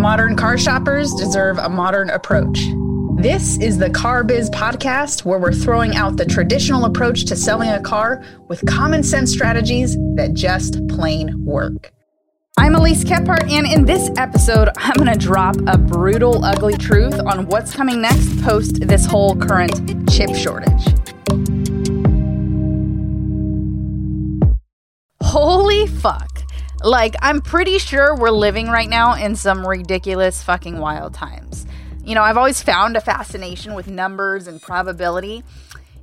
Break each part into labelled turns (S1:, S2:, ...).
S1: Modern car shoppers deserve a modern approach. This is the Car Biz podcast where we're throwing out the traditional approach to selling a car with common sense strategies that just plain work. I'm Elise Kephart, and in this episode, I'm going to drop a brutal, ugly truth on what's coming next post this whole current chip shortage. Holy fuck. Like, I'm pretty sure we're living right now in some ridiculous fucking wild times. You know, I've always found a fascination with numbers and probability,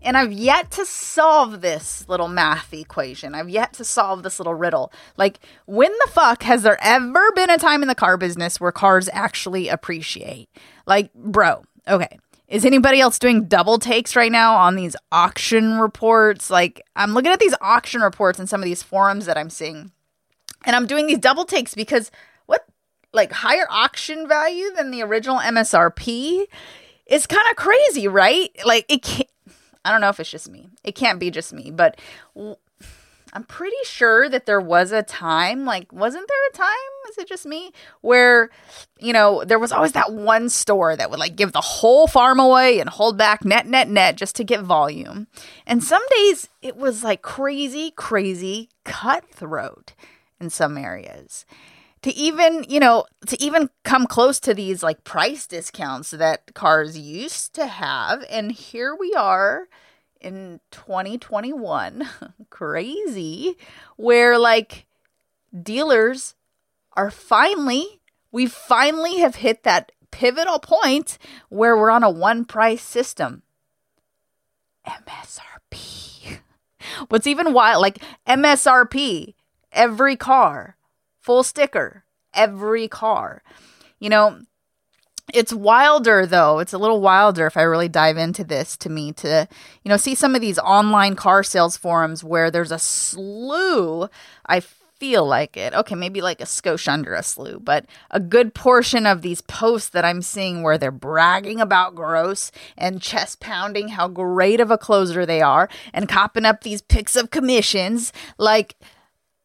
S1: and I've yet to solve this little math equation. I've yet to solve this little riddle. Like, when the fuck has there ever been a time in the car business where cars actually appreciate? Like, bro, okay. Is anybody else doing double takes right now on these auction reports? Like, I'm looking at these auction reports in some of these forums that I'm seeing and I'm doing these double takes because what like higher auction value than the original MSRP is kind of crazy, right? Like it can't I don't know if it's just me. It can't be just me, but I'm pretty sure that there was a time, like, wasn't there a time? Is it just me? Where, you know, there was always that one store that would like give the whole farm away and hold back net, net, net just to get volume. And some days it was like crazy, crazy cutthroat in some areas. To even you know to even come close to these like price discounts that cars used to have. And here we are in 2021 crazy where like dealers are finally we finally have hit that pivotal point where we're on a one price system. MSRP what's even wild like MSRP every car, full sticker, every car. You know, it's wilder though. It's a little wilder if I really dive into this to me to, you know, see some of these online car sales forums where there's a slew, I feel like it. Okay, maybe like a skosh under a slew, but a good portion of these posts that I'm seeing where they're bragging about gross and chest pounding how great of a closer they are and copping up these pics of commissions like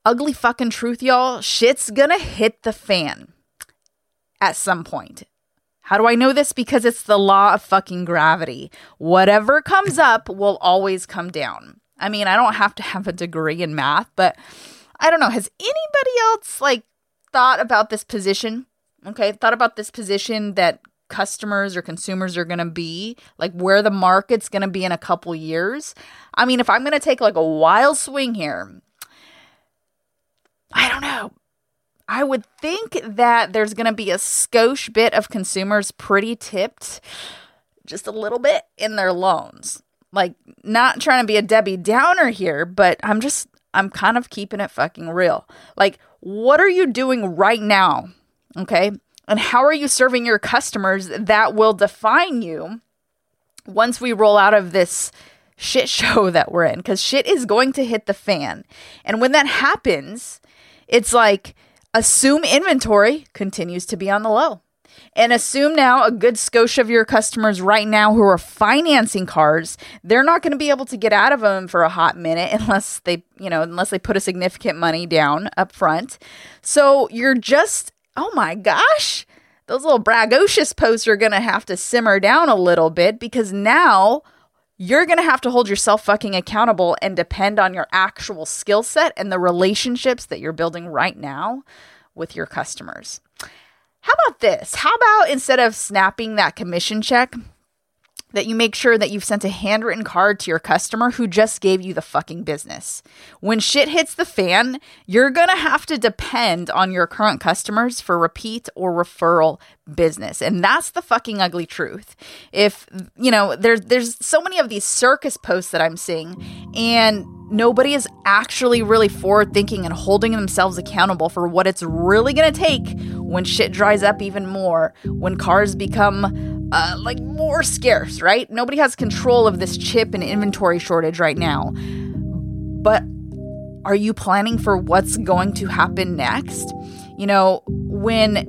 S1: ugly fucking truth, y'all, shit's gonna hit the fan at some point. How do I know this? Because it's the law of fucking gravity. Whatever comes up will always come down. I mean, I don't have to have a degree in math, but I don't know. Has anybody else like thought about this position? Okay, thought about this position that customers or consumers are going to be, like where the market's going to be in a couple years. I mean, if I'm going to take like a wild swing here I don't know. I would think that there's going to be a skosh bit of consumers pretty tipped just a little bit in their loans. Like, not trying to be a Debbie Downer here, but I'm just, I'm kind of keeping it fucking real. Like, what are you doing right now? Okay. And how are you serving your customers that will define you once we roll out of this shit show that we're in? Because shit is going to hit the fan. And when that happens, it's like assume inventory continues to be on the low. And assume now a good skosh of your customers right now who are financing cars, they're not going to be able to get out of them for a hot minute unless they, you know, unless they put a significant money down up front. So you're just, oh my gosh, those little bragocious posts are going to have to simmer down a little bit because now you're going to have to hold yourself fucking accountable and depend on your actual skill set and the relationships that you're building right now with your customers. How about this? How about instead of snapping that commission check, that you make sure that you've sent a handwritten card to your customer who just gave you the fucking business. When shit hits the fan, you're to have to depend on your current customers for repeat or referral business. And that's the fucking ugly truth. If, you know, there's there's so many of these circus posts that I'm seeing and nobody is actually really forward thinking and holding themselves accountable for what it's really going to take when shit dries up even more, when cars become uh, like more scarce, right? Nobody has control of this chip and inventory shortage right now. But are you planning for what's going to happen next? You know, when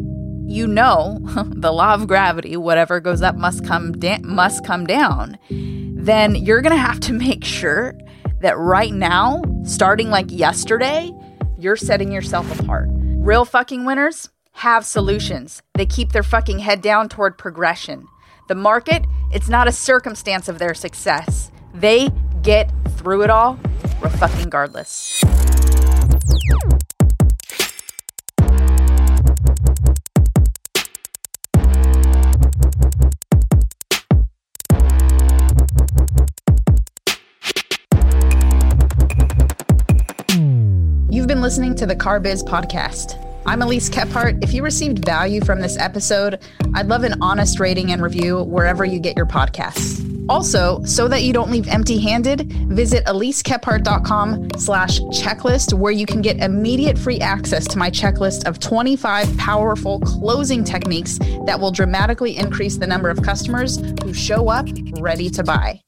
S1: you know the law of gravity, whatever goes up must come da- must come down, then you're going to have to make sure that right now, starting like yesterday, you're setting yourself apart. Real fucking winners have solutions. They keep their fucking head down toward progression. The market, it's not a circumstance of their success. They get through it all, fucking regardless. You've been listening to the Car Biz Podcast. I'm Elise Kephart. If you received value from this episode, I'd love an honest rating and review wherever you get your podcasts. Also, so that you don't leave empty-handed, visit elisekephart.com slash checklist where you can get immediate free access to my checklist of 25 powerful closing techniques that will dramatically increase the number of customers who show up ready to buy.